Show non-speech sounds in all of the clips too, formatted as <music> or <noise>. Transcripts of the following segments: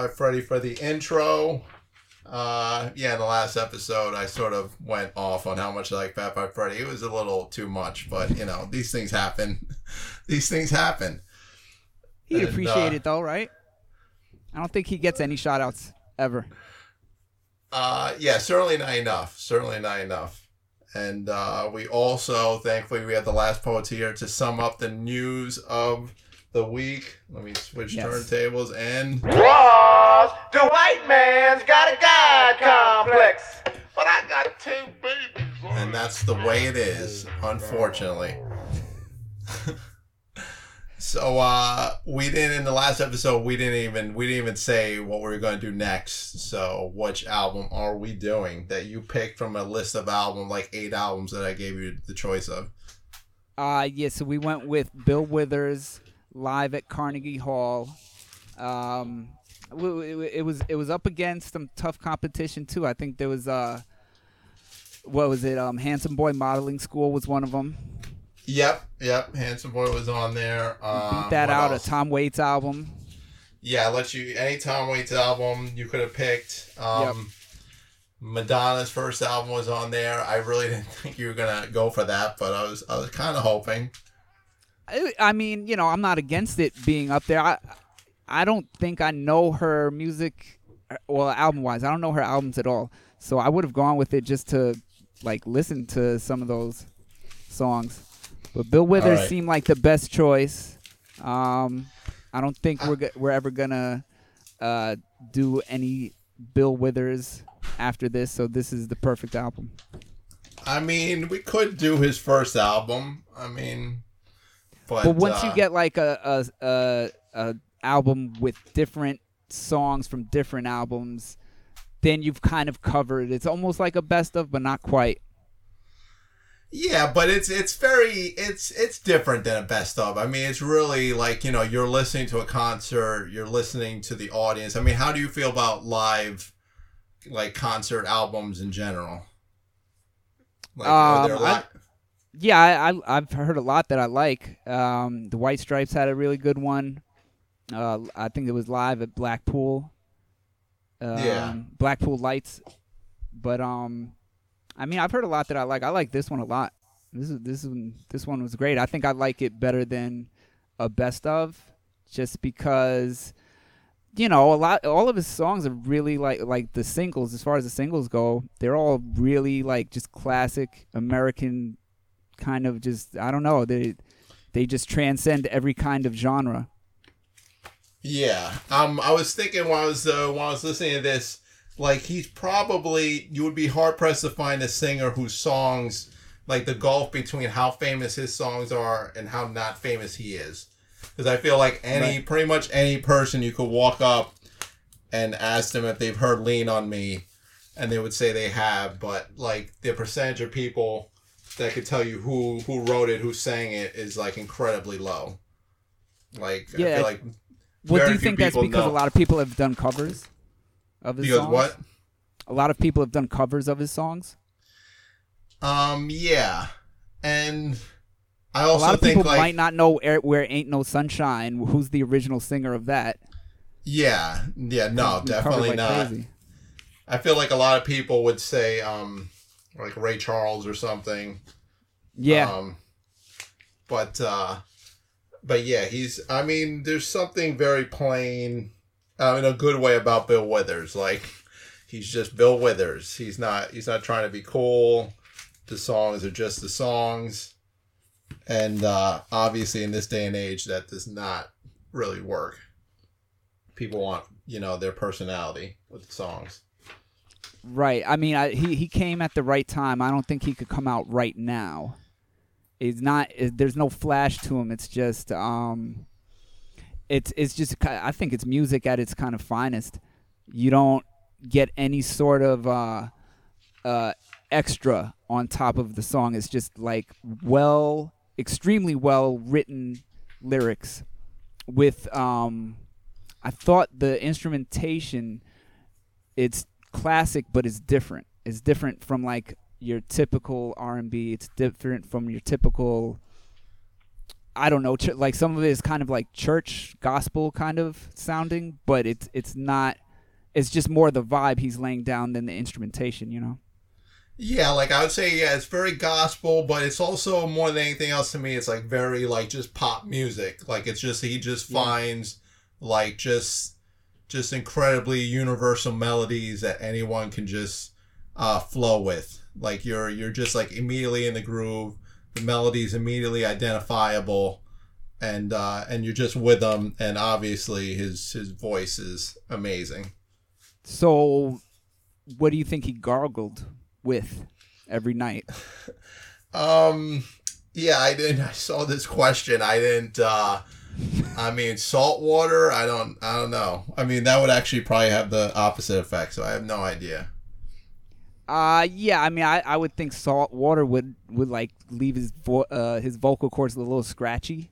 Thank you, Fab Five Freddy, for the intro. Uh, yeah, in the last episode, I sort of went off on how much I like Fab Five Freddy. It was a little too much, but you know, these things happen. <laughs> these things happen. He'd And, appreciate uh, it though, right? I don't think he gets any shout outs ever. Uh, yeah, certainly not enough. Certainly not enough. And uh, we also, thankfully, we had the last poets here to sum up the news of the week. Let me switch Yes. turntables and Was the white man's got a God complex. But I got two babies. and that's the way it is, unfortunately. <laughs> so uh we didn't in the last episode we didn't even we didn't even say what we were going to do next. So which album are we doing that you picked from a list of album like eight albums that I gave you the choice of? Uh yeah, so we went with Bill Withers live at Carnegie Hall. Um it, was it was up against some tough competition too. I think there was uh what was it? Um Handsome Boy Modeling School was one of them. Yep, yep. Handsome Boy was on there. Um, Beat that out else? a Tom Waits album. Yeah, I let you any Tom Waits album you could have picked. Um, Madonna's first album was on there. I really <laughs> didn't think you were gonna go for that, but I was I was kind of hoping. I, I mean, you know, I'm not against it being up there. I I don't think I know her music, well, album wise. I don't know her albums at all. So I would have gone with it just to like listen to some of those songs. But Bill Withers right. seemed like the best choice. Um, I don't think we're go- we're ever gonna uh, do any Bill Withers after this. So this is the perfect album. I mean, we could do his first album. I mean, but But once uh, you get like a a, a a album with different songs from different albums, then you've kind of covered. It's almost like a best of, but not quite. Yeah, but it's it's very it's it's different than a best of. I mean, it's really like you know you're listening to a concert, you're listening to the audience. I mean, how do you feel about live, like concert albums in general? Like, are there a Um, I- lot? Yeah, I, I've heard a lot that I like. Um, the White Stripes had a really good one. Uh, I think it was live at Blackpool. Um, Yeah. Blackpool Lights. But um, I mean, I've heard a lot that I like. I like this one a lot. This is this one this one was great. I think I like it better than a best of, just because. You know, a lot. All of his songs are really like like the singles. As far as the singles go, they're all really like just classic American kind of just I don't know they they just transcend every kind of genre. Yeah. Um, I was thinking while I was uh, while I was listening to this, like he's probably you would be hard pressed to find a singer whose songs like the gulf between how famous his songs are and how not famous he is. Because I feel like any Right. pretty much any person you could walk up and ask them if they've heard "Lean on Me," and they would say they have, but like the percentage of people that could tell you who who wrote it, who sang it, is like incredibly low. Like I Yeah, feel like Well, do you think that's because know. a lot of people have done covers of his because songs? what? A lot of people have done covers of his songs. Um, yeah, and I also a lot of think people like might not know "Where Ain't No Sunshine." Who's the original singer of that? yeah, yeah, no, It's been covered definitely like not. crazy. I feel like a lot of people would say um, like Ray Charles or something. Yeah, Um, but uh, but yeah, he's. I mean, there's something very plain, uh, in a good way about Bill Withers. Like he's just Bill Withers. He's not. He's not trying to be cool. The songs are just the songs, and uh, obviously in this day and age, that does not really work. People want you know their personality with the songs. Right. I mean, I, he he came at the right time. I don't think he could come out right now. It's not. There's no flash to him. It's just. Um, it's it's just. I think it's music at its kind of finest. You don't get any sort of uh, uh, extra on top of the song. It's just like well, extremely well written lyrics with um, I thought the instrumentation it's classic but it's different. It's different from like your typical R&B. It's different from your typical I don't know, ch- like some of it is kind of like church gospel kind of sounding, but it's it's not it's just more the vibe he's laying down than the instrumentation, you know. Yeah, like I would say, yeah, it's very gospel, but it's also more than anything else to me. It's like very like just pop music. Like it's just he just Yeah. finds like just just incredibly universal melodies that anyone can just uh, flow with. Like you're you're just like immediately in the groove. The melody's immediately identifiable, and uh, and you're just with them. And obviously his his voice is amazing. So what do you think he gargled with every night? <laughs> Um, yeah, I didn't. I saw this question. I didn't. uh I mean, salt water. I don't. I don't know. I mean, that would actually probably have the opposite effect. So I have no idea. Uh yeah, I mean I, I would think salt water would would like leave his vo- uh his vocal cords a little scratchy.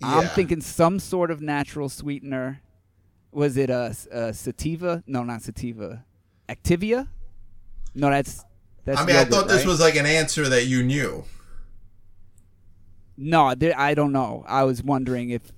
I'm thinking some sort of natural sweetener. Was it a, a sativa? No, not sativa. Activia? No, that's that's. I mean, I yogurt, thought this right? was like an answer that you knew. No, there, I don't know. I was wondering if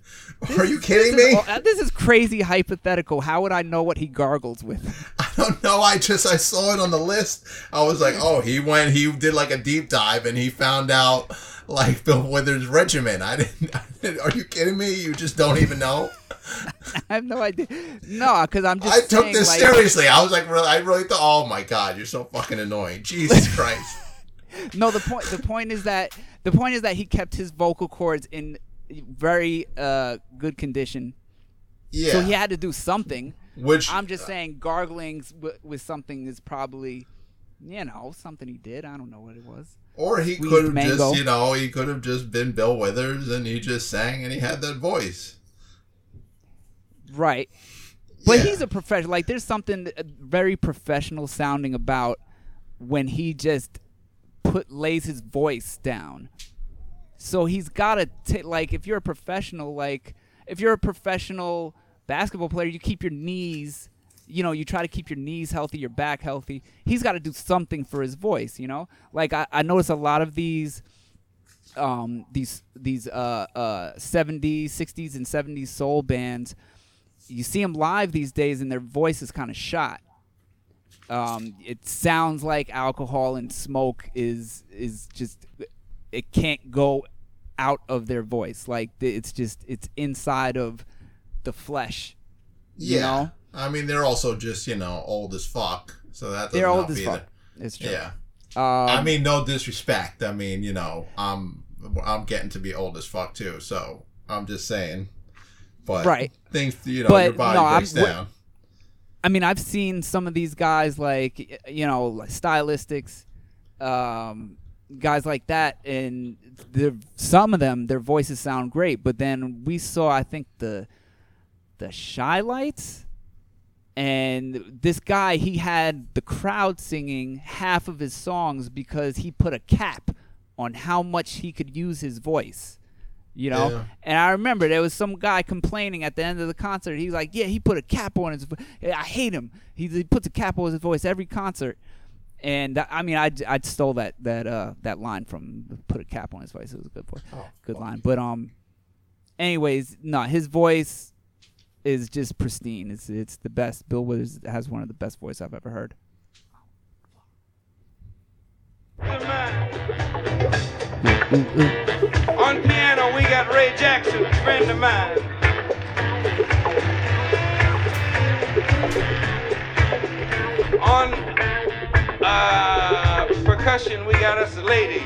<laughs> Are you kidding this me? uh, this is crazy hypothetical. How would I know what he gargles with? <laughs> I don't know. I just I saw it on the list. I was like, oh, he went. He did like a deep dive, and he found out like Bill Withers' regimen. I didn't, I didn't. Are you kidding me? You just don't even know. <laughs> I have no idea. No, because I'm just. I took saying, this like, seriously. I was like, really, I really thought, oh my god, you're so fucking annoying. Jesus Christ. No, the point. The point is that the point is that he kept his vocal cords in very uh, good condition. Yeah. So he had to do something. Which I'm just saying, garglings w- with something is probably, you know, something he did. I don't know what it was. or he squeezed could have mango. just, you know, he could have just been Bill Withers and he just sang and he had that voice. Right. But Yeah. he's a professional. Like, there's something uh, very professional sounding about when he just put lays his voice down. So he's got to take like if you're a professional, like if you're a professional basketball player, you keep your knees. You know, you try to keep your knees healthy, your back healthy. He's got to do something for his voice. You know, like I, I notice a lot of these um, these these uh, uh, 70s, 60s, and 70s soul bands. You see them live these days, and their voice is kind of shot. Um, it sounds like alcohol and smoke is is just it can't go out of their voice. Like it's just it's inside of the flesh. Yeah. You know, I mean, they're also just, you know, old as fuck. So that they're old as fuck. It's true. Yeah. Um, I mean, no disrespect. I mean, you know, I'm I'm getting to be old as fuck too. So I'm just saying. But Right. things, you know, But, your body no, I'm- breaks what- down. I mean, I've seen some of these guys like you know, stylistics, um, guys like that, and the some of them their voices sound great. But then we saw, I think the the Chi-Lites, and this guy he had the crowd singing half of his songs because he put a cap on how much he could use his voice. You know, Yeah. and I remember there was some guy complaining at the end of the concert. He's like, "Yeah, he put a cap on his. vo- I hate him. He, he puts a cap on his voice every concert." And I mean, I, I stole that that uh that line from "put a cap on his voice." It was a good voice, Oh, good line. But um, anyways, no, his voice is just pristine. It's it's the best. Bill Withers has one of the best voice I've ever heard. On piano, we got Ray Jackson, friend of mine. On uh, percussion, we got us a lady,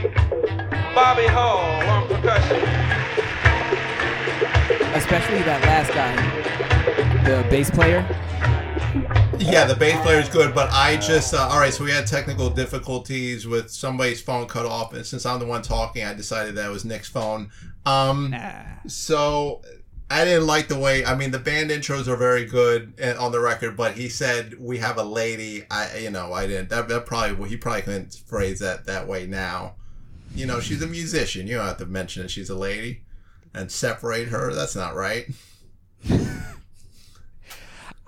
Bobby Hall on percussion. Especially that last guy, the bass player. Yeah, the bass player is good, but I just uh, all right. So we had technical difficulties with somebody's phone cut off, and since I'm the one talking, I decided that was Nick's phone. Um, Nah. so I didn't like the way. I mean, the band intros are very good on the record, but he said we have a lady. I, you know, I didn't. That, that probably well, he probably couldn't phrase that that way now. You know, she's a musician. You don't have to mention that she's a lady and separate her. That's not right. <laughs>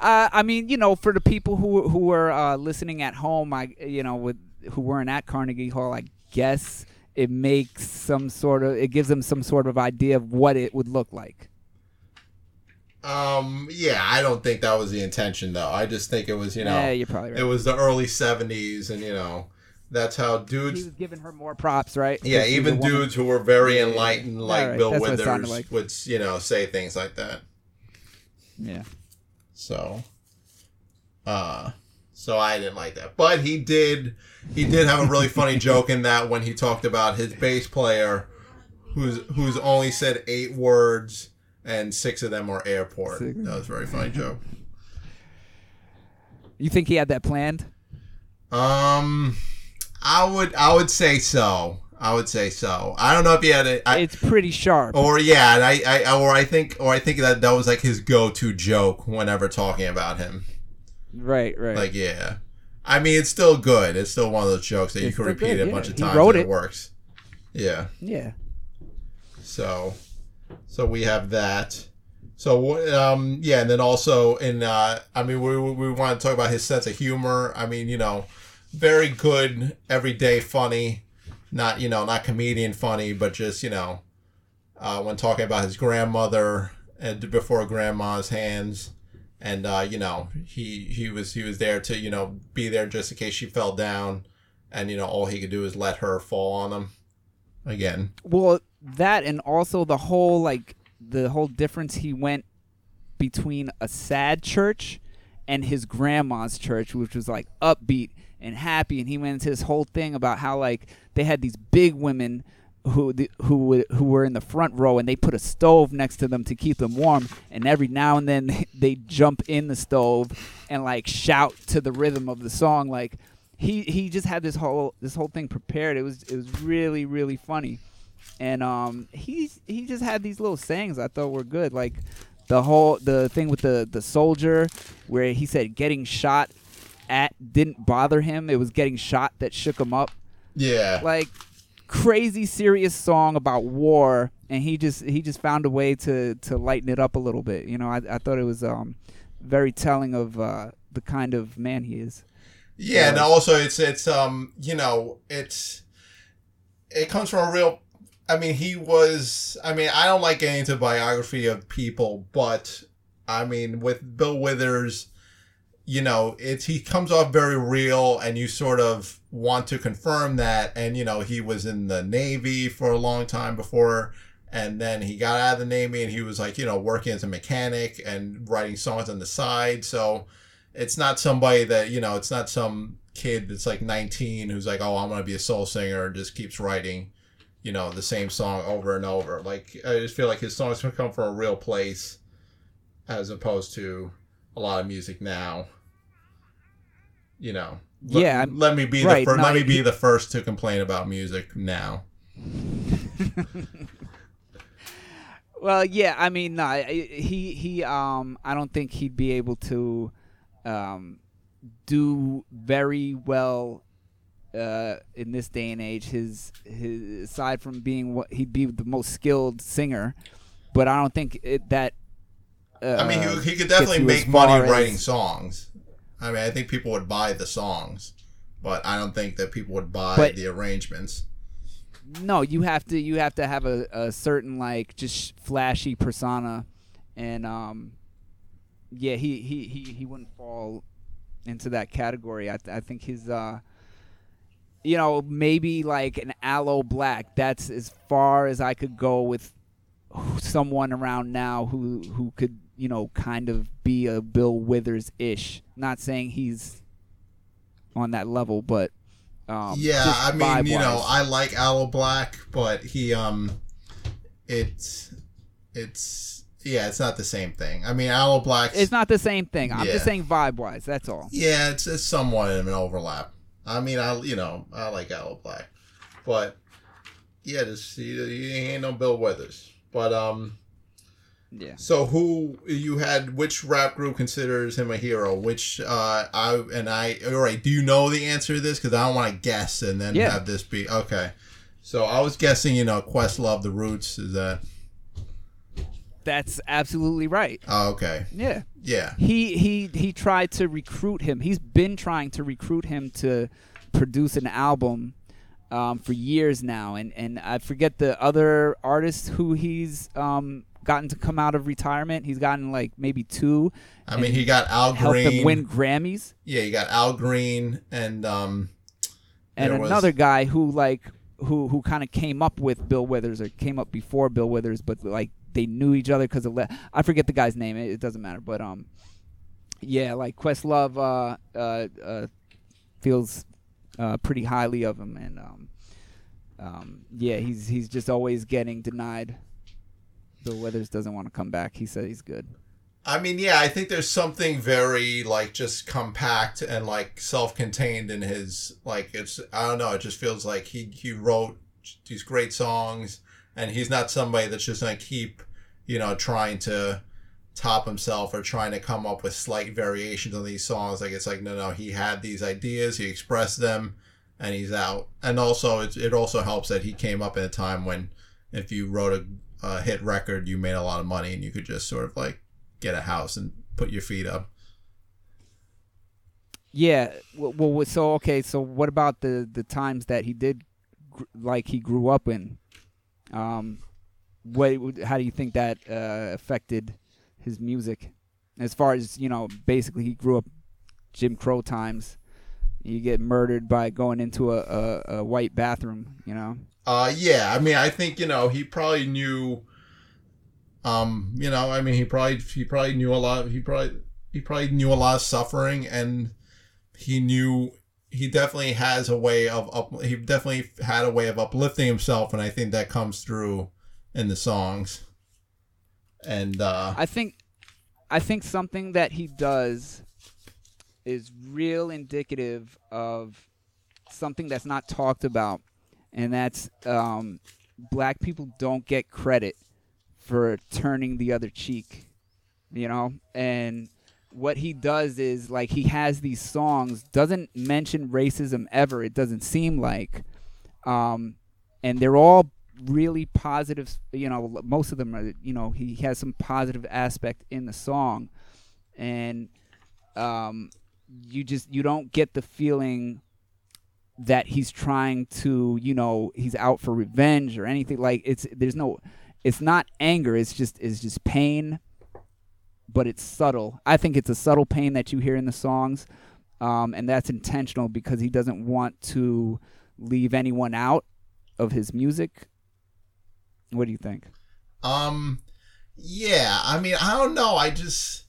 Uh, I mean, you know, for the people who who were uh, listening at home, I you know, with who weren't at Carnegie Hall, I guess it makes some sort of it gives them some sort of idea of what it would look like. Um, yeah, I don't think that was the intention though. I just think it was, you know, yeah, you're probably right. it was the early '70s, and you know, that's how he dudes. was giving her more props, right? Yeah, even dudes who were very Yeah, yeah, yeah. enlightened, like Alright, Bill Withers, like. would you know say things like that. Yeah. So, uh, so I didn't like that. But he did, he did have a really funny <laughs> joke in that when he talked about his bass player, who's who's only said eight words and six of them are airport. Six. That was a very funny joke. You think he had that planned? Um, I would I would say so. I would say so. I don't know if he had it. It's pretty sharp. or yeah, and I, I or I think or I think that that was like his go-to joke whenever talking about him. right, right. Like, yeah. I mean, it's still good. It's still one of those jokes that you It's can still repeat good, a bunch yeah. of He times wrote and it it. works. Yeah. yeah. So, so we have that. So, um, yeah, and then also in, uh, I mean, we we want to talk about his sense of humor. I mean, you know, very good, everyday funny, not you know, not comedian funny, but just you know, uh, when talking about his grandmother and before grandma's hands, and uh, you know, he he was he was there to you know be there just in case she fell down, and you know, all he could do is let her fall on him again. Well, that and also the whole like the whole difference he went between a sad church and his grandma's church, which was like upbeat and happy, and he went into this whole thing about how like they had these big women who the, who who were in the front row and they put a stove next to them to keep them warm and every now and then they, <laughs> they jump in the stove and like shout to the rhythm of the song like he he just had this whole this whole thing prepared. It was it was really really funny. And um he's he just had these little sayings I thought were good like the whole the thing with the the soldier where he said getting shot at didn't bother him it was getting shot that shook him up Yeah. like crazy serious song about war and he just he just found a way to to lighten it up a little bit you know i, I thought it was um very telling of uh the kind of man he is Yeah, and also it's it's um you know it's it comes from a real. I mean, he was. I mean, I don't like getting into biography of people, but I mean, with Bill Withers, you know, it's he comes off very real, and you sort of want to confirm that. And you know, he was in the Navy for a long time before. And then he got out of the Navy and he was like, you know, working as a mechanic and writing songs on the side. So, it's not somebody that you know it's not some kid that's like 19 who's like oh i'm gonna be a soul singer and just keeps writing you know the same song over and over like i just feel like his songs come from a real place as opposed to a lot of music now you know let, Yeah, I'm- let me be right, the first no, let me be he- the first to complain about music now <laughs> well yeah i mean no I- he he um i don't think he'd be able to um do very well uh, in this day and age, his his aside from being what he'd be the most skilled singer, but I don't think it, that. Uh, i mean he, he could definitely make money far as- writing songs i mean i think people would buy the songs but i don't think that people would buy But- the arrangements No, you have to you have to have a, a certain like just flashy persona, and um, yeah, he he he, he wouldn't fall into that category. I th- I think his uh, you know, maybe like an Aloe Blacc. That's as far as I could go with someone around now who who could you know kind of be a Bill Withers ish. Not saying he's on that level, but. Um, yeah, I mean, you know. I like Aloe Blacc, but he um it's it's yeah, it's not the same thing. I mean, Aloe Blacc It's not the same thing. I'm Yeah. just saying vibe wise. That's all. Yeah, it's it's somewhat of an overlap. I mean, I you know, I like Aloe Blacc. But yeah, this he, he ain't no Bill Withers. But um Yeah. So who you had? Which rap group considers him a hero? Which uh, I and I. All right, do you know the answer to this? Because I don't want to guess and then Yeah. have this be okay. So I was guessing, you know, Questlove, The Roots. Is that that's absolutely right. Oh, okay. Yeah. Yeah. He he he tried to recruit him. He's been trying to recruit him to produce an album um, for years now, and and I forget the other artists who he's um, gotten to come out of retirement. He's gotten like maybe two. I mean, he got Al helped Green. them win Grammys, Yeah, you got Al Green and um and There was- another guy who like who who kind of came up with Bill Withers or came up before Bill Withers, but like they knew each other because of le- I forget the guy's name. It, it doesn't matter, but um, yeah, like Questlove uh uh, uh feels uh pretty highly of him, and um um yeah, he's he's just always getting denied. Bill Withers doesn't want to come back. He said he's good. I mean, yeah, I think there's something very like just compact and like self-contained in his like it's I don't know, it just feels like he he wrote these great songs and he's not somebody that's just going to keep, you know, trying to top himself or trying to come up with slight variations on these songs like it's like no no, he had these ideas, he expressed them and he's out. And also it it also helps that he came up in a time when if you wrote a, a hit record, you made a lot of money and you could just sort of like get a house and put your feet up. Yeah. Well, so okay. So what about the the times that he did, like he grew up in? Um, what? How do you think that uh, affected his music? As far as you know, basically he grew up Jim Crow times. You get murdered by going into a, a, a white bathroom. You know. Uh yeah, I mean I think, you know, he probably knew um, you know, I mean he probably he probably knew a lot he probably he probably knew a lot of suffering and he knew he definitely has a way of up he definitely had a way of uplifting himself and I think that comes through in the songs. And uh I think I think something that he does is real indicative of something that's not talked about, and that's um, black people don't get credit for turning the other cheek, you know. And what he does is like he has these songs, doesn't mention racism ever. It doesn't seem like, um, and they're all really positive. You know, most of them are. You know, he has some positive aspect in the song, and um, you just you don't get the feeling that he's trying to you know he's out for revenge or anything. Like it's there's no it's not anger. It's just it's just pain but it's subtle. I think it's a subtle pain that you hear in the songs um, and that's intentional because he doesn't want to leave anyone out of his music. What do you think? Um, yeah, I mean, I don't know. I just,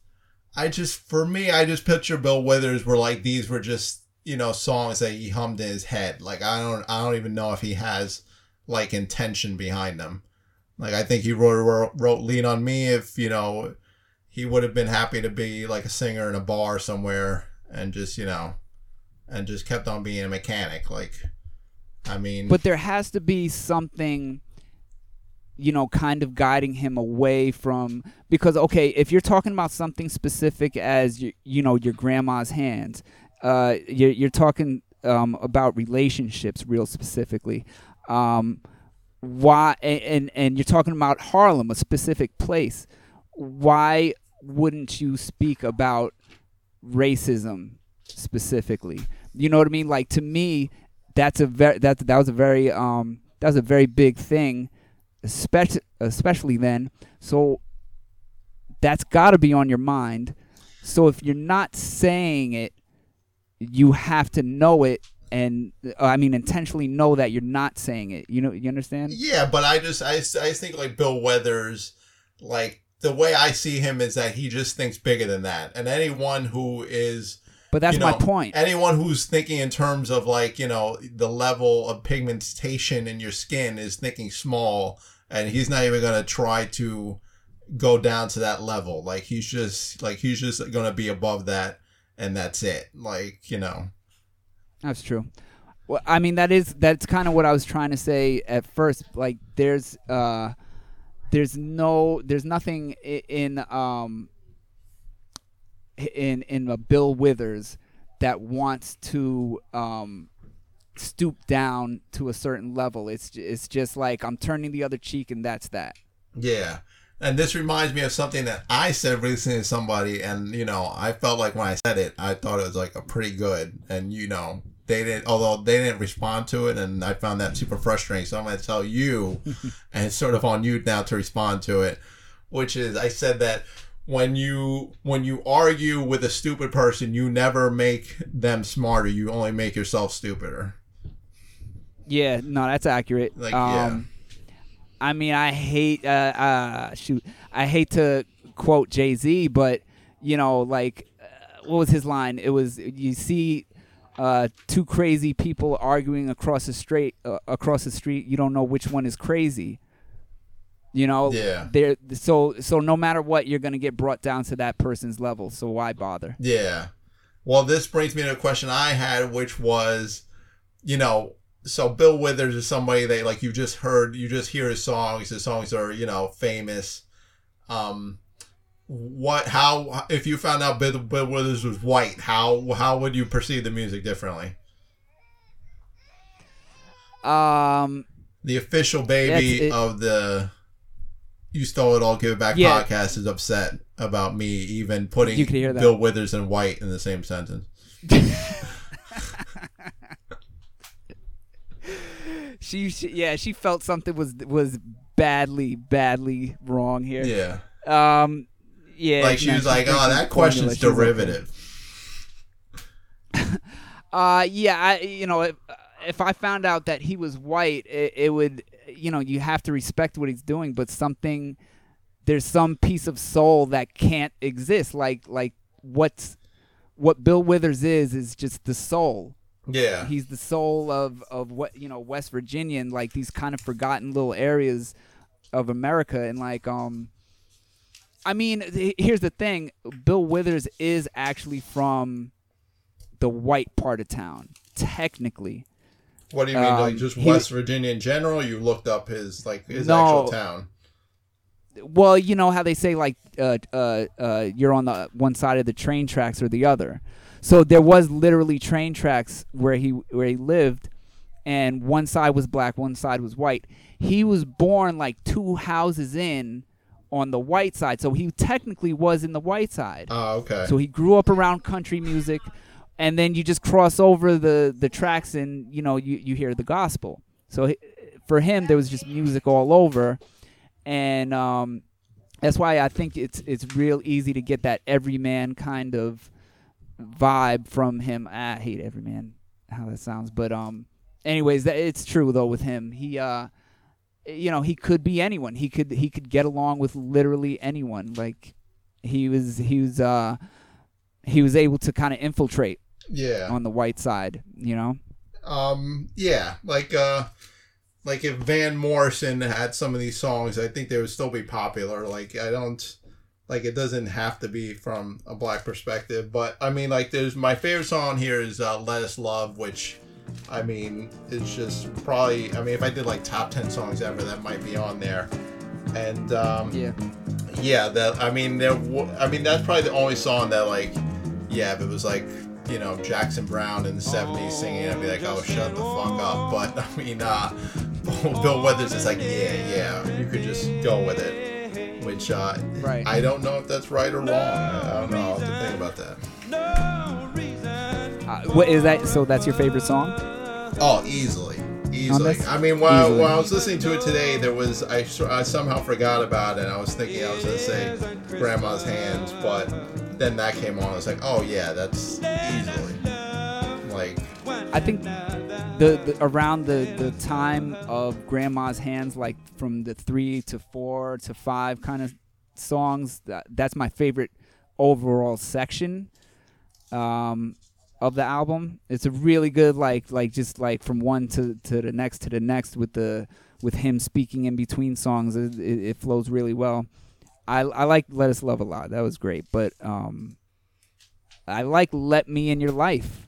I just, for me, I just picture Bill Withers were like these were just, you know, songs that he hummed in his head. Like I don't, I don't even know if he has like intention behind them. Like I think he wrote wrote, wrote "Lean on Me" if you know he would have been happy to be like a singer in a bar somewhere and just you know, and just kept on being a mechanic. Like, I mean, but there has to be something you know kind of guiding him away from because okay if you're talking about something specific as you, you know your grandma's hands uh you're, you're talking um, about relationships real specifically um why and, and you're talking about Harlem a specific place why wouldn't you speak about racism specifically? You know what i mean? Like to me that's a very that that was a very um that was a very big thing especially especially then. So that's got to be on your mind. So if you're not saying it you have to know it and uh, i mean intentionally know that you're not saying it. You know you understand? Yeah, but I just I, I think like Bill Withers, like the way I see him is that he just thinks bigger than that, and anyone who is but that's you my point Anyone who's thinking in terms of like you know the level of pigmentation in your skin is thinking small, and he's not even gonna try to go down to that level. Like he's just like he's just gonna be above that, and that's it. Like you know. That's true. Well, I mean that is that's kind of what I was trying to say at first. Like there's uh there's no there's nothing in um in in a Bill Withers that wants to um stoop down to a certain level. It's it's just like I'm turning the other cheek and that's that. Yeah. And this reminds me of something that I said recently to somebody, and you know, I felt like when I said it, I thought it was like a pretty good, and you know, they didn't, although they didn't respond to it, and I found that super frustrating. So I'm going to tell you, <laughs> and it's sort of on you now to respond to it, which is I said that when you when you argue with a stupid person, you never make them smarter. You only make yourself stupider. Yeah, no, that's accurate. Like, um, I mean, I hate, uh, uh, shoot, I hate to quote Jay Z, but you know, like, uh, what was his line? It was, you see, uh, two crazy people arguing across the street, uh, across the street. You don't know which one is crazy. You know, Yeah. There, so, so no matter what, you're gonna get brought down to that person's level. So why bother? Yeah. Well, this brings me to a question I had, which was, you know, so Bill Withers is somebody that like you just heard, you just hear his songs. His songs are you know famous. Um, what? How? If you found out Bill, Bill Withers was white, how how would you perceive the music differently? Um, The official baby of the "You Stole It All, Give It Back" Yeah. podcast is upset about me even putting You could hear that. Bill Withers and white in the same sentence. <laughs> she, she, yeah, she felt something was was badly, badly wrong here. Yeah. Um, yeah. like she no, was like, "Oh, that question's derivative." <laughs> Uh, yeah, I, you know, if, if I found out that he was white, it, it would, you know, you have to respect what he's doing, but something, there's some piece of soul that can't exist. Like, like what's, what Bill Withers is, is just the soul. Yeah, He's the soul of, of what, you know, West Virginia and like these kind of forgotten little areas of America. And like, um, I mean, here's the thing Bill Withers is actually from the white part of town, technically. What do you mean, like um, just he- West Virginia in general? You looked up his like his No. actual town. Well, you know how they say like uh, uh, uh, you're on the one side of the train tracks or the other. So there was literally train tracks where he where he lived, and one side was black, one side was white. He was born like two houses in on the white side, so he technically was in the white side. Oh, okay. So he grew up around country music, and then you just cross over the the tracks, and you know you you hear the gospel. So for him, there was just music all over, and um, that's why I think it's it's real easy to get that everyman kind of vibe from him. I hate everyman, how that sounds, but um, anyways, that it's true though with him. He uh, you know, he could be anyone. He could he could get along with literally anyone. Like he was he was uh he was able to kind of infiltrate yeah. on the white side, you know. Um. Yeah. Like uh, like if Van Morrison had some of these songs, I think they would still be popular. Like I don't. Like it doesn't have to be from a black perspective, but I mean, like, there's my favorite song here is uh, "Let Us Love," which, I mean, it's just probably. I mean, if I did like top ten songs ever, that might be on there. And um, Yeah. yeah, that I mean, there. w- I mean, that's probably the only song that like, yeah, if it was like, you know, Jackson Browne in the '70s singing, I'd be like, oh, shut the fuck up. <laughs> But I mean, uh, <laughs> Bill Withers is like, yeah, yeah, you could just go with it. Which uh, Right. I don't know if that's right or wrong. I don't know. I'll have to think about that. Uh, what is that? So that's your favorite song? Oh, easily, easily. I mean, while, I, Easily. when I was listening to it today, there was I, I somehow forgot about it. I was thinking I was gonna say Grandma's Hands, but then that came on. I was like, oh yeah, that's easily like I think the, the around the the time of Grandma's Hands, like from the three to four to five kind of songs. That, that's my favorite overall section um, of the album. It's a really good like like just like from one to, to the next to the next with the with him speaking in between songs. It, it, it flows really well. I I like Let Us Love a lot. That was great, but um, I like Let Me in Your Life.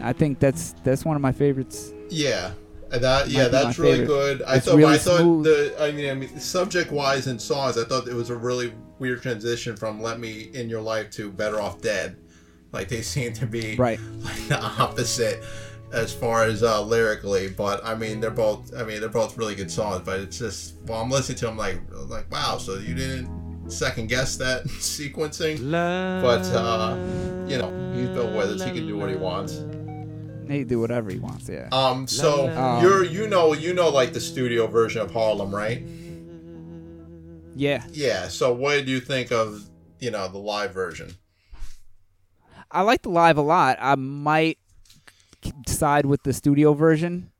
I think that's that's one of my favorites. yeah. That yeah, that's really favorite. good. I It's thought really I thought smooth. the I mean, I mean subject wise in songs, I thought it was a really weird transition from "Let Me in Your Life" to "Better Off Dead." Like they <laughs> seem to be Right. like the opposite. as far as uh, lyrically, but I mean they're both I mean they're both really good songs. But it's just while I'm listening to them, like like wow, so you didn't second guess that <laughs> sequencing, but uh, you know he's Bill Withers, he can do what he wants. He do whatever he wants. Yeah. Um, so Um, you're you know you know like the studio version of Harlem, right? Yeah. Yeah. So what do you think of you know the live version? I like the live a lot. I might side with the studio version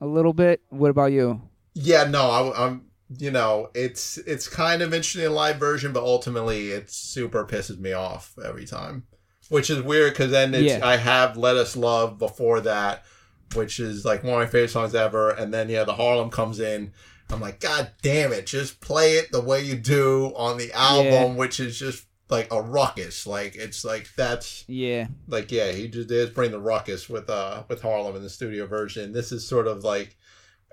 a little bit. What about you? Yeah, no, I, I'm. You know, it's it's kind of interesting the live version, but ultimately it super pisses me off every time, which is weird because then it's Yeah. I have "Let Us Love" before that, which is like one of my favorite songs ever, and then yeah, the Harlem comes in. I'm like, God damn it, just play it the way you do on the album, which is just like a ruckus. Like it's like that's Yeah. like yeah, he just did bring the ruckus with uh with Harlem in the studio version. This is sort of like,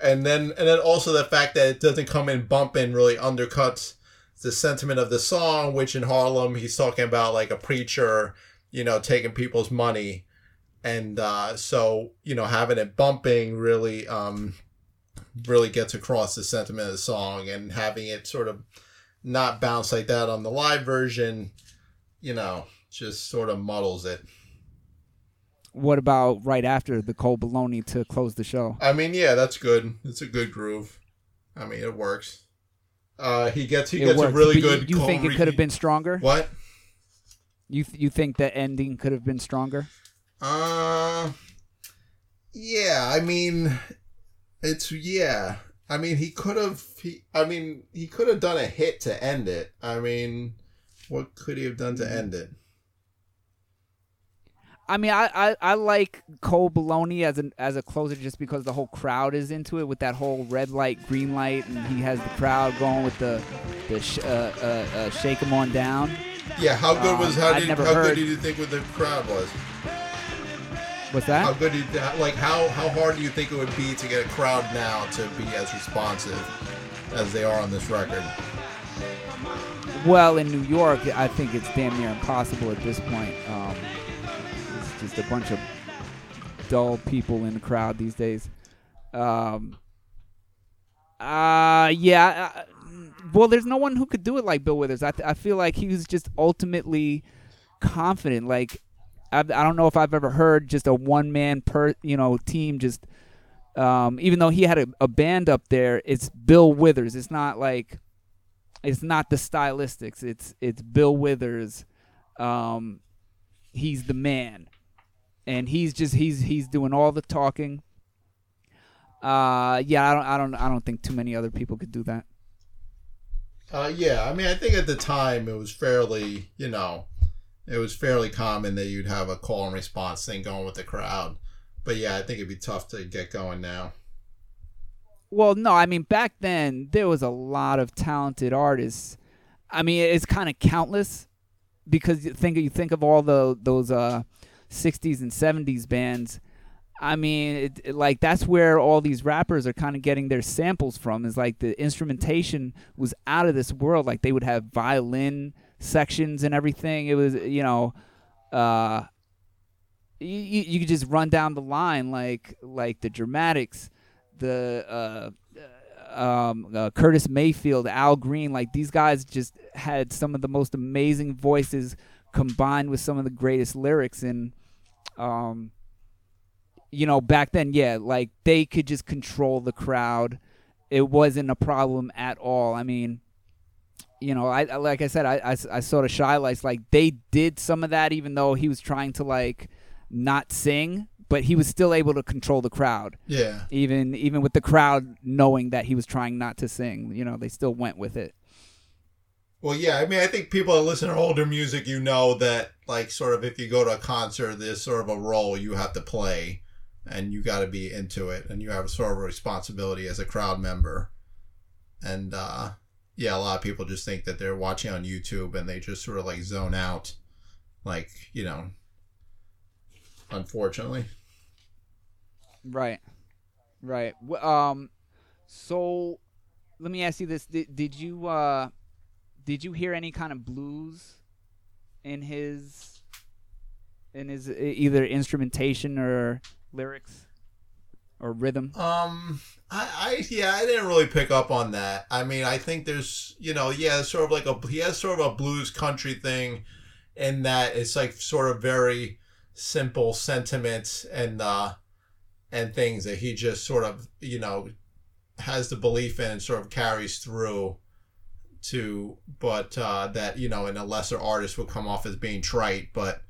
and then and then also the fact that it doesn't come in bumping really undercuts the sentiment of the song, which in Harlem he's talking about like a preacher, you know, taking people's money, and uh, so you know having it bumping really um really gets across the sentiment of the song, and having it sort of not bounce like that on the live version, you know, just sort of muddles it. What about right after the cold baloney to close the show? I mean, yeah, that's good. It's a good groove. I mean, it works. Uh, he gets he It gets works, a really but you- good. You, think it could have been stronger? what? You th- you think the ending could have been stronger? Uh, yeah. I mean, it's yeah. I mean, he could have. He. I mean, he could have done a hit to end it. I mean, what could he have done to end it? I mean, I, I, I like Cold Baloney as an as a closer just because the whole crowd is into it with that whole red light, green light, and he has the crowd going with the the sh- uh, uh, uh, shake 'em on down. Yeah. How good was Um, how I'd did how heard- good did you think with the crowd was? What's that? How good do you, like how how hard do you think it would be to get a crowd now to be as responsive as they are on this record? Well, in New York, I think it's damn near impossible at this point. Um, it's just a bunch of dull people in the crowd these days. Um, uh, yeah. Uh, well, there's no one who could do it like Bill Withers. I, th- I feel like he was just ultimately confident. Like, I, I don't know if I've ever heard just a one man per you know team just. Um, even though he had a, a band up there, it's Bill Withers. It's not like it's not the stylistics. It's it's Bill Withers. Um, he's the man, and he's just he's he's doing all the talking. Uh, yeah, I don't I don't I don't think too many other people could do that. Uh, yeah, I mean, I think at the time it was fairly, you know, it was fairly common that you'd have a call and response thing going with the crowd. But yeah, I think it'd be tough to get going now. Well, no, I mean back then there was a lot of talented artists. I mean, it's kind of countless because you think you think of all the those uh 60s and 70s bands. I mean, it, it- like that's where all these rappers are kind of getting their samples from. Is like the instrumentation was out of this world. Like they would have violin sections and everything. It was, you know, uh, you, you could just run down the line like like the dramatics, the uh, um, uh, Curtis Mayfield, Al Green, like these guys just had some of the most amazing voices combined with some of the greatest lyrics. And um you know back then yeah like they could just control the crowd. It wasn't a problem at all. I mean you know i like i said i i, I sort of Chi-Lites like they did some of that even though he was trying to like not sing but he was still able to control the crowd Yeah. even even with the crowd knowing that he was trying not to sing you know they still went with it Well, yeah, I mean, I think people that listen to older music, you know that, like, sort of if you go to a concert, there's sort of a role you have to play, and you got to be into it, and you have a sort of a responsibility as a crowd member. And, uh, yeah, a lot of people just think that they're watching on YouTube and they just sort of like zone out, like, you know, unfortunately. Right. Right. Um so let me ask you this did, did you uh did you hear any kind of blues in his in his either instrumentation or lyrics or rhythm. Um, I, I, yeah, I didn't really pick up on that. I mean, I think there's, you know, yeah, sort of like a, he has sort of a blues country thing, in that it's like sort of very simple sentiments and uh, and things that he just sort of, you know, has the belief in and sort of carries through to, but uh, that you know, in a lesser artist would come off as being trite, but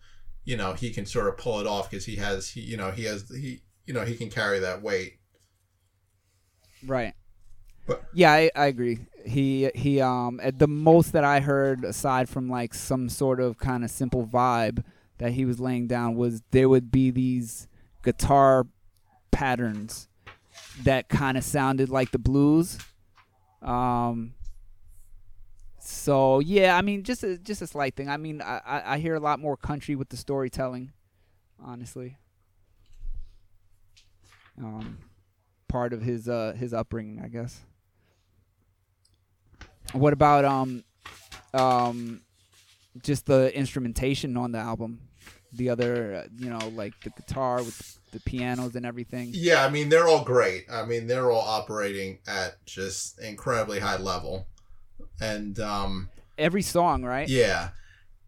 you know, he can sort of pull it off because he has, he, you know, he has he you know he can carry that weight. Right. But- yeah, I, I agree. He he um the most that I heard aside from like some sort of kind of simple vibe that he was laying down was there would be these guitar patterns that kind of sounded like the blues. Um so yeah, I mean just a, just a slight thing. I mean I, I I hear a lot more country with the storytelling, honestly. Um part of his uh his upbringing, I guess. What about um um just the instrumentation on the album? The other, uh, you know, like the guitar with the pianos and everything. Yeah, I mean they're all great. I mean they're all operating at just incredibly high level, and um, Every song, right? yeah,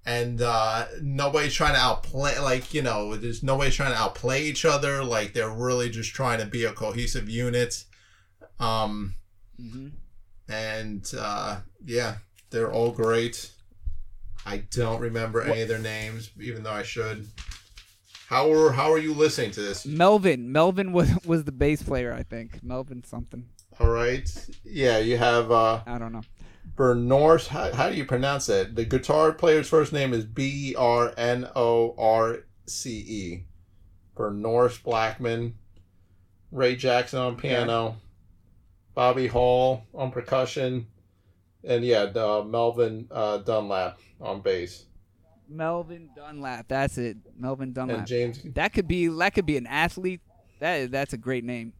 and uh, nobody's trying to outplay. Like you know, there's nobody's trying to outplay each other. Like they're really just trying to be a cohesive unit. Um, hmm and uh, yeah, they're all great. I don't remember any of their names, even though I should. How are how are you listening to this? Melvin, Melvin was was the bass player, I think. Melvin something. All right, yeah, you have uh, I don't know. Bernorce. How, how do you pronounce that? The guitar player's first name is B E R N O R C E. Bernorce Blackman. Ray Jackson on piano. Bobby Hall on percussion. And yeah, uh, Melvin uh, Dunlap on bass. Melvin Dunlap. That's it. Melvin Dunlap. And James. that could be that could be an athlete. That that's a great name.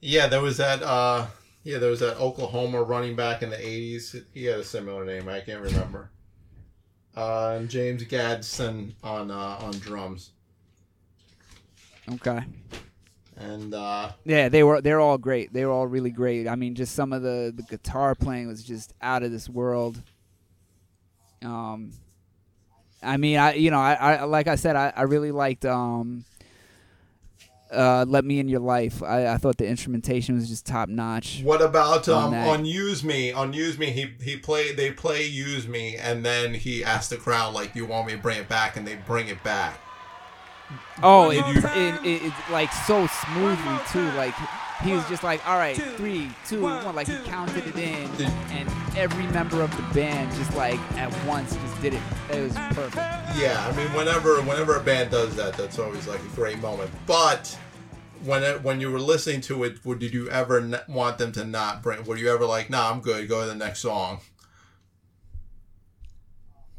Yeah, there was that. Uh, yeah, there was that Oklahoma running back in the '80s. He had a similar name. I can't remember. Uh, and James Gadson on uh, on drums. Okay. And uh, Yeah, they were they're all great. They were all really great. I mean, just some of the the guitar playing was just out of this world. Um, I mean, I you know, I, I like I said, I, I really liked um, uh, "Let Me in Your Life." I, I thought the instrumentation was just top notch. what about On um, that. on Use Me? On Use Me, he he play they play Use Me, and then he asked the crowd like, "Do you want me to bring it back?" And they bring it back. Oh, Did it, you- it, it, it's like so smoothly too. Like he was just like, all right, three, two, one. Like he counted it in, and every member of the band just like at once just did it. It was perfect. Yeah, I mean, whenever whenever a band does that, that's always like a great moment. But when it, when you were listening to it, would did you ever n- want them to not bring? Were you ever like, "Nah, I'm good. Go to the next song."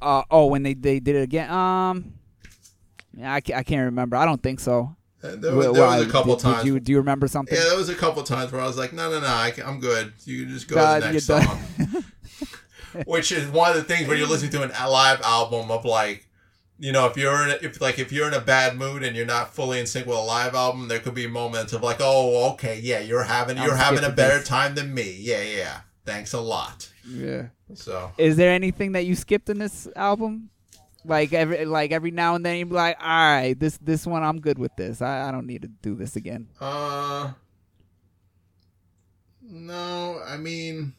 Uh, oh, when they, they did it again, um, yeah, I, I can't remember. I don't think so. There was, there why? was a couple did, times. Did you do you remember something? yeah, there was a couple times where I was like, "No, no, no, I, I'm good. You can just go God, to the next song." <laughs> Which is one of the things when you're listening to an live album of like, you know, if you're in a, if like if you're in a bad mood and you're not fully in sync with a live album, there could be moments of like, "Oh, okay, yeah, you're having I'm you're having a better this. time than me. Yeah, yeah. Thanks a lot." yeah. So. Is there anything that you skipped in this album? Like every like every now and then you be like, all right, this this one I'm good with this. I, I don't need to do this again. Uh, no, I mean,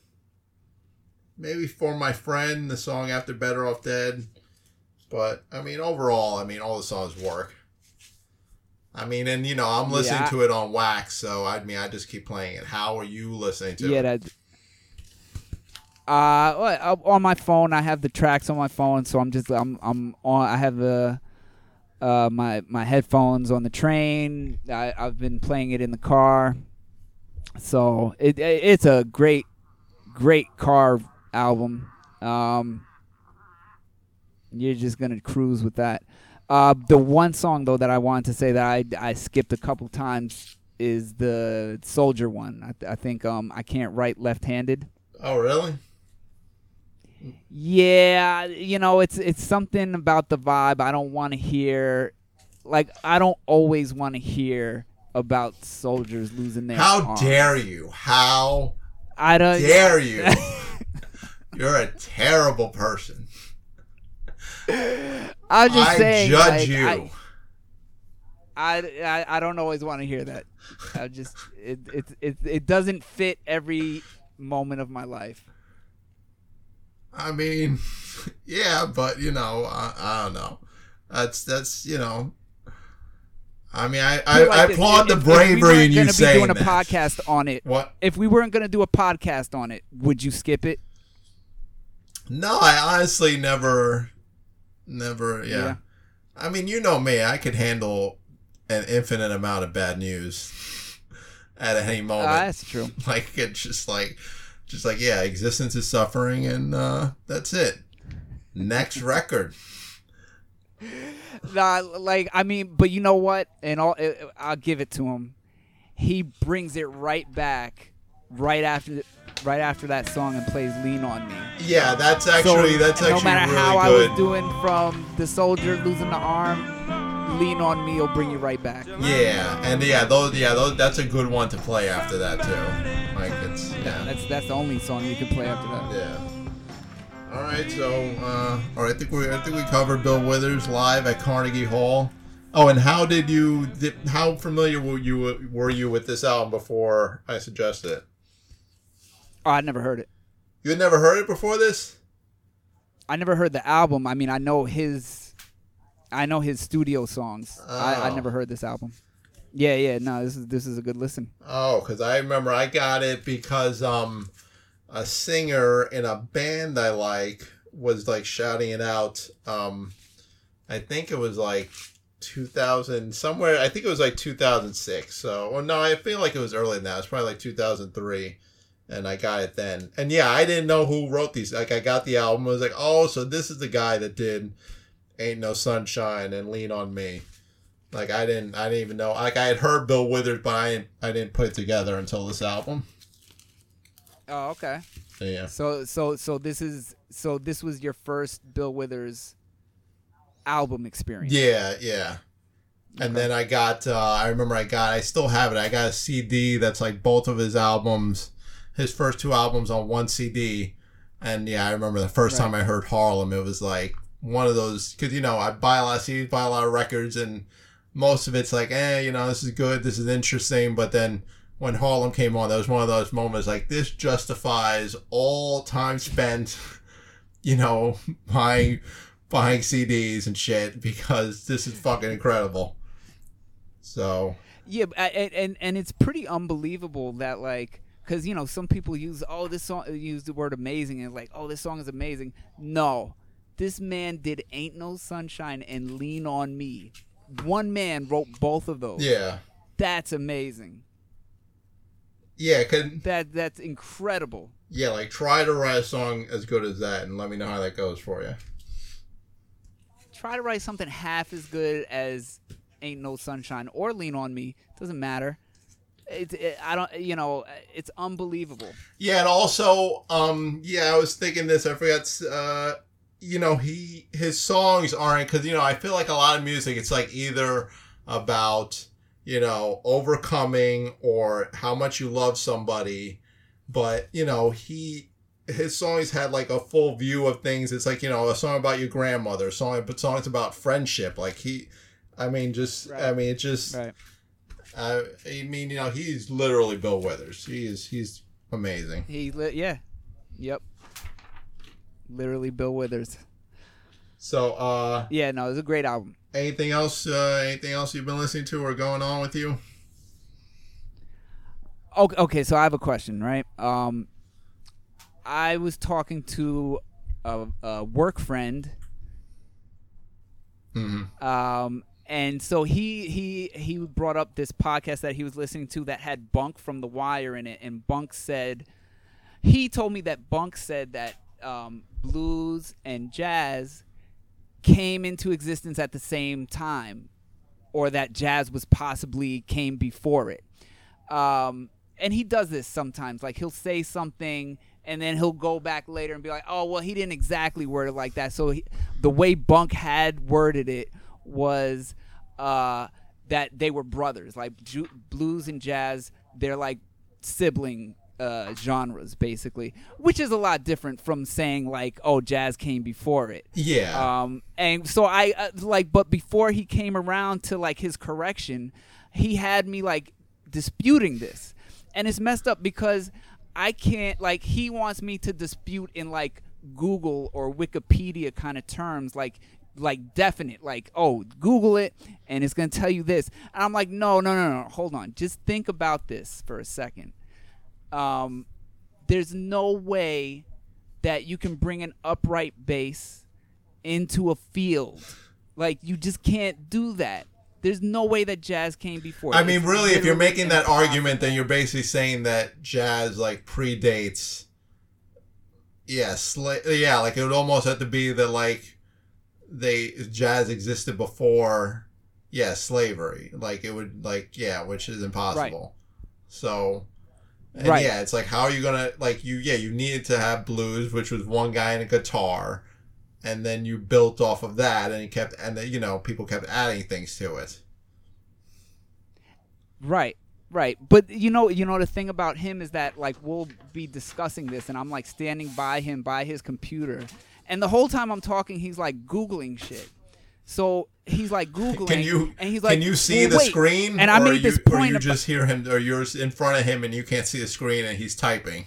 maybe for my friend, the song after Better Off Dead, but I mean, overall, I mean, all the songs work. I mean, and you know, I'm listening Yeah. to it on wax, so I mean, I just keep playing it. How are you listening to yeah, it? that. Uh, uh, on my phone, I have the tracks on my phone, so I'm just I'm I'm on. I have the uh my my headphones on the train. I, I've been playing it in the car, so it, it it's a great great car album. Um, you're just gonna cruise with that. Uh, the one song though that I wanted to say that I I skipped a couple times is the Soldier one. I, I think um I can't write left-handed. Oh, really? Yeah, you know it's it's something about the vibe. I don't want to hear like I don't always want to hear about soldiers losing their How arms. dare you? How I don't <laughs> dare you? You're a terrible person. I'm just I saying judge like, you. I, I, I, I don't always want to hear that. I just it, it it it doesn't fit every moment of my life. I mean, <laughs> yeah, but you know, I, I don't know. That's that's you know. I mean, I I, like I applaud if- the if we bravery weren't gonna be saying doing a podcast on it. What? If we weren't gonna do a podcast on it, would you skip it? No, I honestly never, never. Yeah. Yeah. I mean, you know me. I could handle an infinite amount of bad news <laughs> at any Uh, moment. that's true. <laughs> like it's just like, just like yeah, existence is suffering, and uh, that's it. Next record. Nah, like I mean, but you know what? And uh, I'll give it to him. He brings it right back, right after, the, right after that song, and plays "Lean on Me." Yeah, that's actually So, that's no actually matter really how good. I was doing from the soldier losing the arm, "Lean on Me" will bring you right back. Yeah, and yeah, those yeah, those that's a good one to play after that too. Like yeah. That's that's the only song you can play after that. Yeah. All right, so uh, all right, I think we I think we covered Bill Withers live at Carnegie Hall. Oh, and how did you did, how familiar were you were you with this album before I suggested it? Oh, I never heard it. You had never heard it before this? I never heard the album. I mean, I know his, I know his studio songs. I, I Oh. never heard this album. Yeah, yeah. No, this is this is a good listen. Oh, because I remember I got it because um, a singer in a band I like was like shouting it out. Um, I think it was like 2000 somewhere. I think it was like 2006. So, well, no, I feel like it was earlier than that. It's probably like 2003, and I got it then. And yeah, I didn't know who wrote these. Like, I got the album. I was like, oh, so this is the guy that did "Ain't No Sunshine" and "Lean on Me." Like I didn't, I didn't even know. Like I had heard Bill Withers, but I didn't, I didn't put it together until this album. Oh, okay. Yeah. So so so this is so this was your first Bill Withers album experience. Yeah, yeah. And then I got, uh, I remember I got, I still have it. I got a CD that's like both of his albums, his first two albums on one CD. And yeah, I remember the first time I heard Harlem, it was like one of those, because, you know, I buy a lot of CDs, buy a lot of records, and most of it's like, eh, you know, this is good, this is interesting. But then when Harlem came on, that was one of those moments like, this justifies all time spent, <laughs> you know, <laughs> buying buying CDs and shit because this is fucking incredible. So Yeah, and and, and it's pretty unbelievable that like because you know some people use oh this song use the word amazing and like oh this song is amazing. No, this man did "Ain't No Sunshine" and "Lean on Me." One man wrote both of those. yeah, That's amazing. yeah, could That that's incredible. yeah, like try to write a song as good as that and let me know how that goes for you. Try to write something half as good as "Ain't No Sunshine" or "Lean on Me." Doesn't matter. It's it, I don't you know it's unbelievable. Yeah, and also, um, yeah, I was thinking this. I forgot. Uh, you know, he his songs aren't because you know I feel like a lot of music. It's like either about you know overcoming or how much you love somebody, but you know he his songs had like a full view of things. It's like you know a song about your grandmother, song, but songs about friendship. Like he, I mean, just I mean, it just. Right. Uh, I mean, you know, he's literally Bill Withers. He is. He's amazing. He li- yeah. Yep. Literally Bill Withers. So, uh, Yeah, no, it's a great album. anything else? Uh, anything else you've been listening to or going on with you? Okay, okay, so I have a question, right? Um I was talking to a, a work friend Mm-hmm. um and so he he he brought up this podcast that he was listening to that had Bunk from The Wire in it and Bunk said he told me that Bunk said that um, blues and jazz came into existence at the same time, or that jazz was possibly came before it. Um, and he does this sometimes. Like he'll say something, and then he'll go back later and be like, "Oh, well, he didn't exactly word it like that." So he, the way Bunk had worded it was, uh, that they were brothers. Like ju- blues and jazz, they're like sibling uh, genres, basically, which is a lot different from saying like, oh, jazz came before it. Yeah. Um, and so I uh, like, but before he came around to like his correction, he had me like disputing this, and it's messed up because I can't like he wants me to dispute in like Google or Wikipedia kind of terms, like like definite, like oh, Google it and it's gonna tell you this, and I'm like, no, no, no, no, hold on, just think about this for a second. Um, there's no way that you can bring an upright bass into a field. Like you just can't do that. There's no way that jazz came before. I mean, It's really, if you're making that impossible. argument, then you're basically saying that jazz like predates. Yeah, sla- yeah, like it would almost have to be that like they jazz existed before, yeah, slavery. Like it would like yeah, which is impossible. So, and Right. yeah, it's like how are you gonna like you? Yeah, you needed to have blues, which was one guy and a guitar, and then you built off of that, and you kept and then, you know people kept adding things to it. Right, right. But you know, you know the thing about him is that like we'll be discussing this, and I'm like standing by him by his computer, and the whole time I'm talking, he's like googling shit. So he's like googling, Can you and he's like, can you see "Well, the wait." screen? And I or made you, this or point you about- just hear him, or you're in front of him and you can't see the screen and he's typing.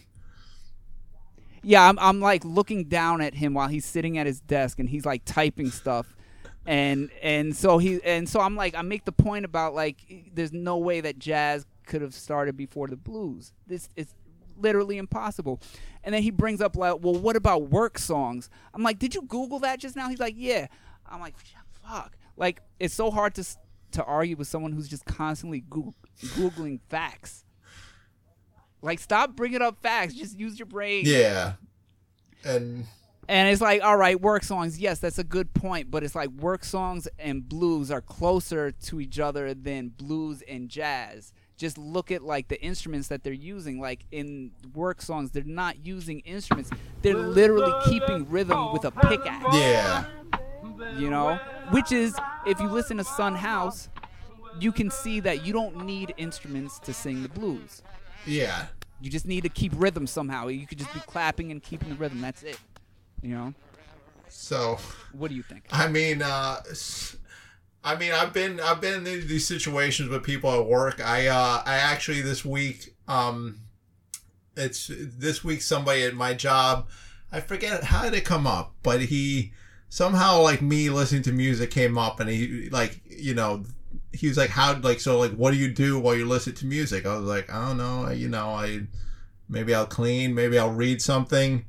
Yeah, I'm, I'm like looking down at him while he's sitting at his desk and he's like typing stuff. And and so he and so I'm like I make the point about like there's no way that jazz could have started before the blues. This is literally impossible. And then he brings up like, well, what about work songs? I'm like, did you Google that just now? He's like, yeah. I'm like, fuck. Like it's so hard to to argue with someone who's just constantly Goog- googling facts. Like, stop bringing up facts. Just use your brain. Yeah, and And it's like, all right, work songs. Yes, that's a good point, but it's like work songs and blues are closer to each other than blues and jazz. Just look at like the instruments that they're using. Like in work songs, they're not using instruments. They're literally keeping rhythm with a pickaxe. yeah, You know, which is if you listen to Son House, you can see that you don't need instruments to sing the blues. yeah. You just need to keep rhythm somehow. You could just be clapping and keeping the rhythm. That's it. You know. So, What do you think? I mean, uh, I mean, I've been I've been in these situations with people at work. I uh, I actually this week, um, it's this week somebody at my job. I forget how did it come up, but he somehow like me listening to music came up, and he like you know he was like how like so like what do you do while you listen to music? I was like I don't know, you know I maybe I'll clean, maybe I'll read something,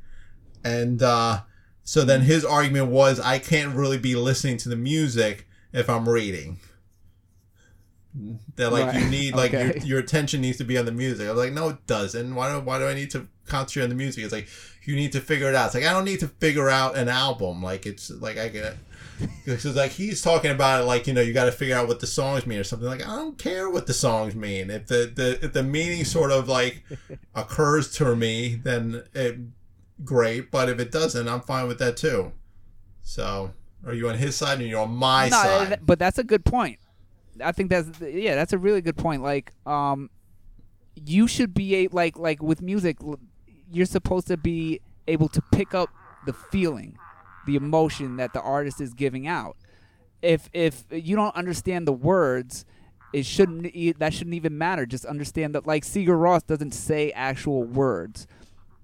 and uh, so then his argument was I can't really be listening to the music if I'm reading. That like you need <laughs> like your, your attention needs to be on the music. I was like, no, it doesn't. Why do why do I need to concentrate on the music? It's like you need to figure it out. It's like I don't need to figure out an album. Like it's like I get because like he's talking about it like you know you got to figure out what the songs mean or something. Like I don't care what the songs mean. If the the if the meaning sort of like occurs to me, then it great. But if it doesn't, I'm fine with that too. So are you on his side and you're on my no, side? but that's a good point. I think that's yeah, that's a really good point. Like, um, you should be a like like with music, you're supposed to be able to pick up the feeling, the emotion that the artist is giving out. If if you don't understand the words, it shouldn't that shouldn't even matter. Just understand that like Sigur Ros doesn't say actual words,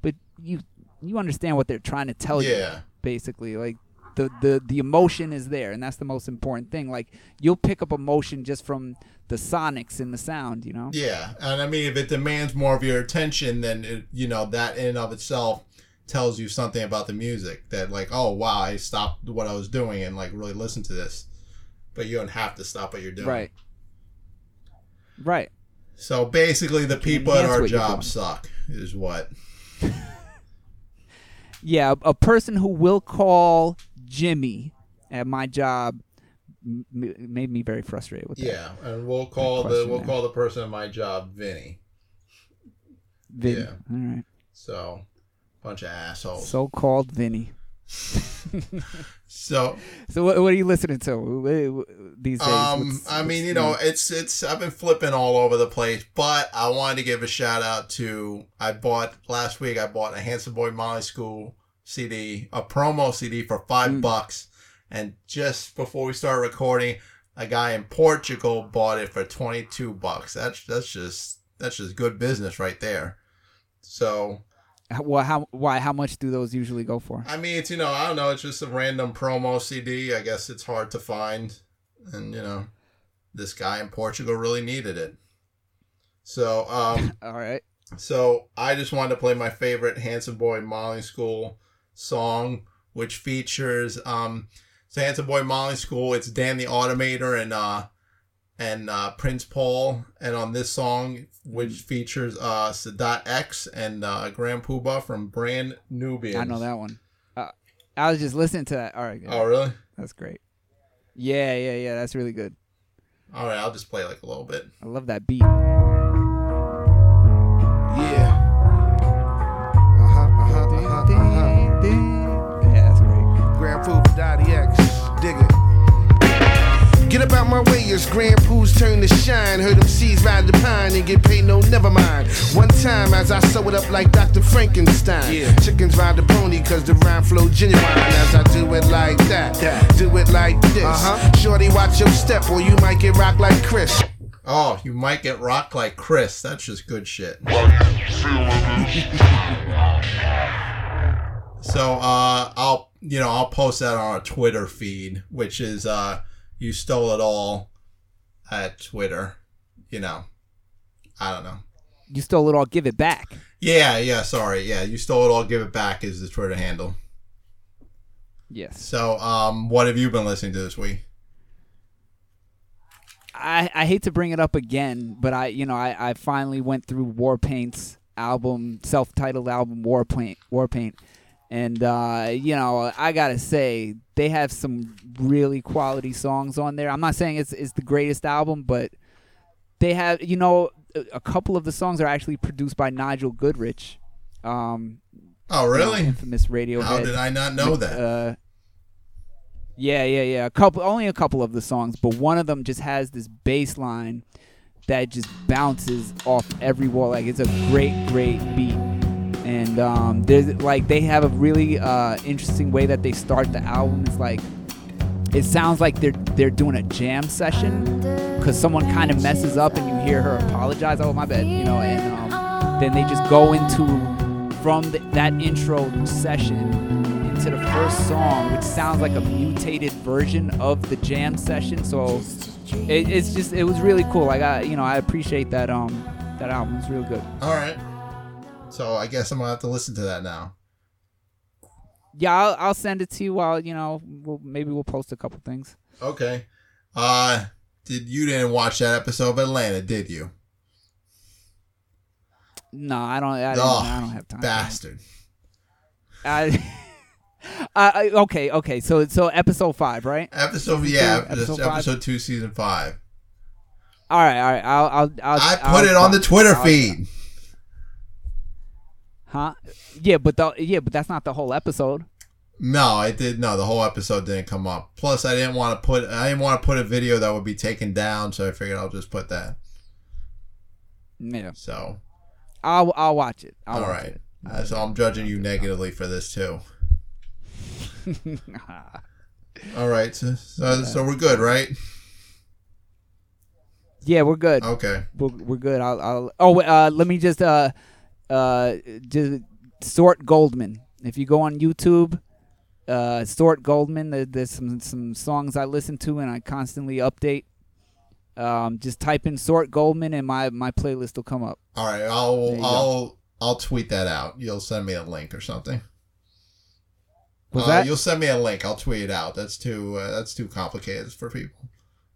but you you understand what they're trying to tell you Yeah. basically like the, the the emotion is there and that's the most important thing like you'll pick up emotion just from the sonics and the sound you know Yeah, and I mean, if it demands more of your attention, then it, you know that in and of itself tells you something about the music. That like, oh wow, I stopped what I was doing and like really listen to this. But you don't have to stop what you're doing. right right So basically, the people at our job suck. Is what. <laughs> yeah a person who will call jimmy at my job m- made me very frustrated with that Yeah, and we'll call the we'll there. call the person at my job Vinny. Vinny. yeah. all right So, bunch of assholes. so-called vinny so <laughs> So what, what are you listening to these days? Um, What's- I mean, you know, new? it's it's I've been flipping all over the place, but I wanted to give a shout out to I bought last week. I bought a Handsome Boy Modeling School CD, a promo CD for five Mm. bucks, and just before we started recording, a guy in Portugal bought it for twenty two bucks. That's that's just that's just good business right there. So well, how why how much do those usually go for? I mean, it's you know, I don't know. It's just a random promo CD. I guess it's hard to find, and you know, this guy in Portugal really needed it. So, um, <laughs> All right. so I just wanted to play my favorite Handsome Boy Modeling School song, which features um, Handsome Boy Modeling School. It's Dan the Automator and uh, and uh, Prince Paul, and on this song, which features uh, Sadat X and uh, Grand Puba from Brand Nubians. I know that one. Uh, I was just listening to that. All right. good. Oh, really? That's great. Yeah, yeah, yeah. That's really good. All right, I'll just play like a little bit. I love that beat. Get up out my way, it's Grand Pooh's turn to shine. Heard them seeds ride the pine and get paid, no, never mind. One time as I sew it up like Dr. Frankenstein. Yeah. Chickens ride the pony cause the rhyme flow genuine. As I do it like that, That. do it like this. Uh-huh. Shorty, watch your step or you might get rocked like Chris. Oh, you might get rocked like Chris. That's just good shit. So uh I'll you know, I'll post that on our Twitter feed, which is uh you stole it all at Twitter. You know. I don't know. You stole it all. Give it back. Yeah, yeah, sorry. Yeah, you stole it all, give it back is the Twitter handle. Yes. So um what have you been listening to this week? I, I hate to bring it up again, but I you know I, I finally went through Warpaint's album, self-titled album Warpaint, Warpaint, and uh, you know I gotta say they have some really quality songs on there. I'm not saying it's it's the greatest album, but they have you know a, couple of the songs are actually produced by Nigel Godrich. Um, Oh you know, really? infamous Radiohead. How did I not know that? Uh, yeah, yeah, yeah. A couple, only a couple of the songs, but one of them just has this bass line that just bounces off every wall. Like it's a great, great beat. And um, there's like they have a really uh, interesting way that they start the album. It's like it sounds like they're they're doing a jam session because someone kind of messes up and you hear her apologize. Oh my bad, you know, and um, then they just go into from the, that intro session into the first song, which sounds like a mutated version of the jam session. So it, it's just it was really cool. Like I, you know, I appreciate that um that album. It's real good. All right. So I guess I'm gonna have to listen to that now. Yeah, I'll, I'll send it to you. While you know, we'll, maybe we'll post a couple things. Okay. Uh did you didn't watch that episode of Atlanta, did you? No, I don't. I, didn't, Oh, I don't have time. Bastard. I, <laughs> I, I- okay, okay. So so episode five, right? Episode Season yeah, two, episode episode two, season five. All right, all right. I'll I'll. I'll I I'll put it on the Twitter I'll- feed. Huh? Yeah, but the yeah, but that's not the whole episode. No, I did no, the whole episode didn't come up. Plus I didn't want to put I didn't want to put a video that would be taken down, so I figured I'll just put that. Yeah, So I'll I'll watch it. I'll all watch right. Uh, so I'm judging you negatively for this too. <laughs> All right. So, so, so we're good, right? yeah, we're good. Okay. We're, we're good. I'll I'll. Oh, uh, let me just uh uh sort Goldman. If you go on YouTube, uh, sort Goldman. There, there's some some songs I listen to and I constantly update. Um, just type in sort Goldman and my my playlist will come up. All right. I'll. I'll I'll tweet that out. You'll send me a link or something. Was uh, that? You'll send me a link. I'll tweet it out. That's too uh, that's too complicated for people.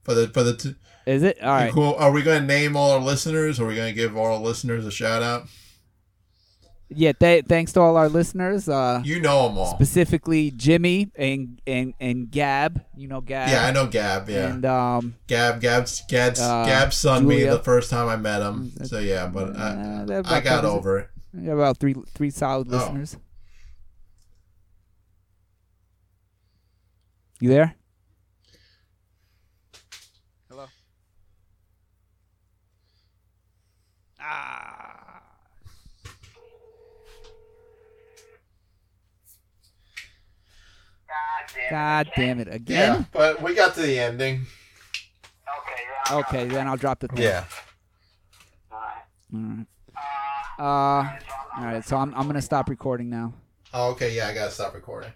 For the for the t- Is it all right? cool. Are we going to name all our listeners? Are we going to give all our listeners a shout out? Yeah. Th- thanks to all our listeners. Uh, You know them all. specifically Jimmy and and and Gab. You know Gab. Yeah, I know Gab. Yeah, And um, Gab. Gab's Gab's uh, Gab sunned me the first time I met him. Mm, So yeah, but I, uh, that I got over it. We got about three three solid Oh. listeners. You there? Hello. Ah. God damn it Yeah, again. but we got to the ending. Okay, then I'll drop the thing. Yeah. Alright. Uh, all right. So I'm I'm gonna stop recording now. Oh, okay, yeah, I gotta stop recording.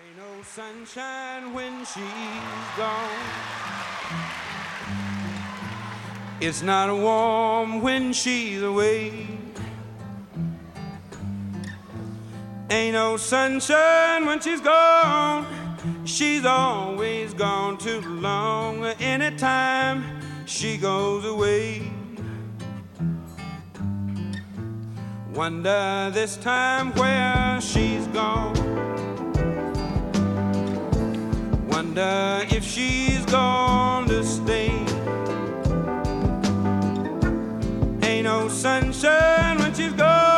Ain't no sunshine when she's gone. It's not warm when she's away. Ain't no sunshine when she's gone. She's always gone too long. Anytime she goes away. Wonder this time where she's gone. Wonder if she's going to stay. Ain't no sunshine when she's gone.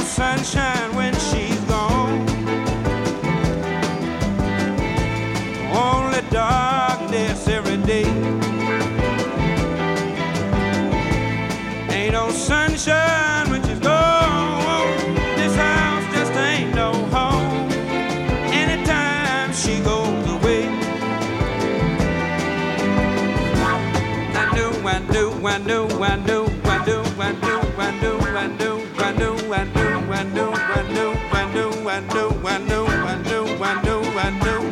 sunshine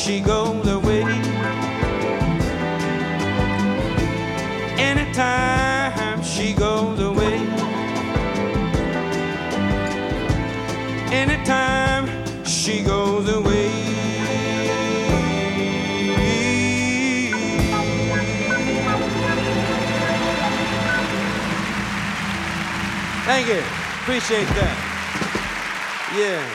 She goes away. Anytime she goes away. Anytime she goes away. Thank you. Appreciate that. Yeah.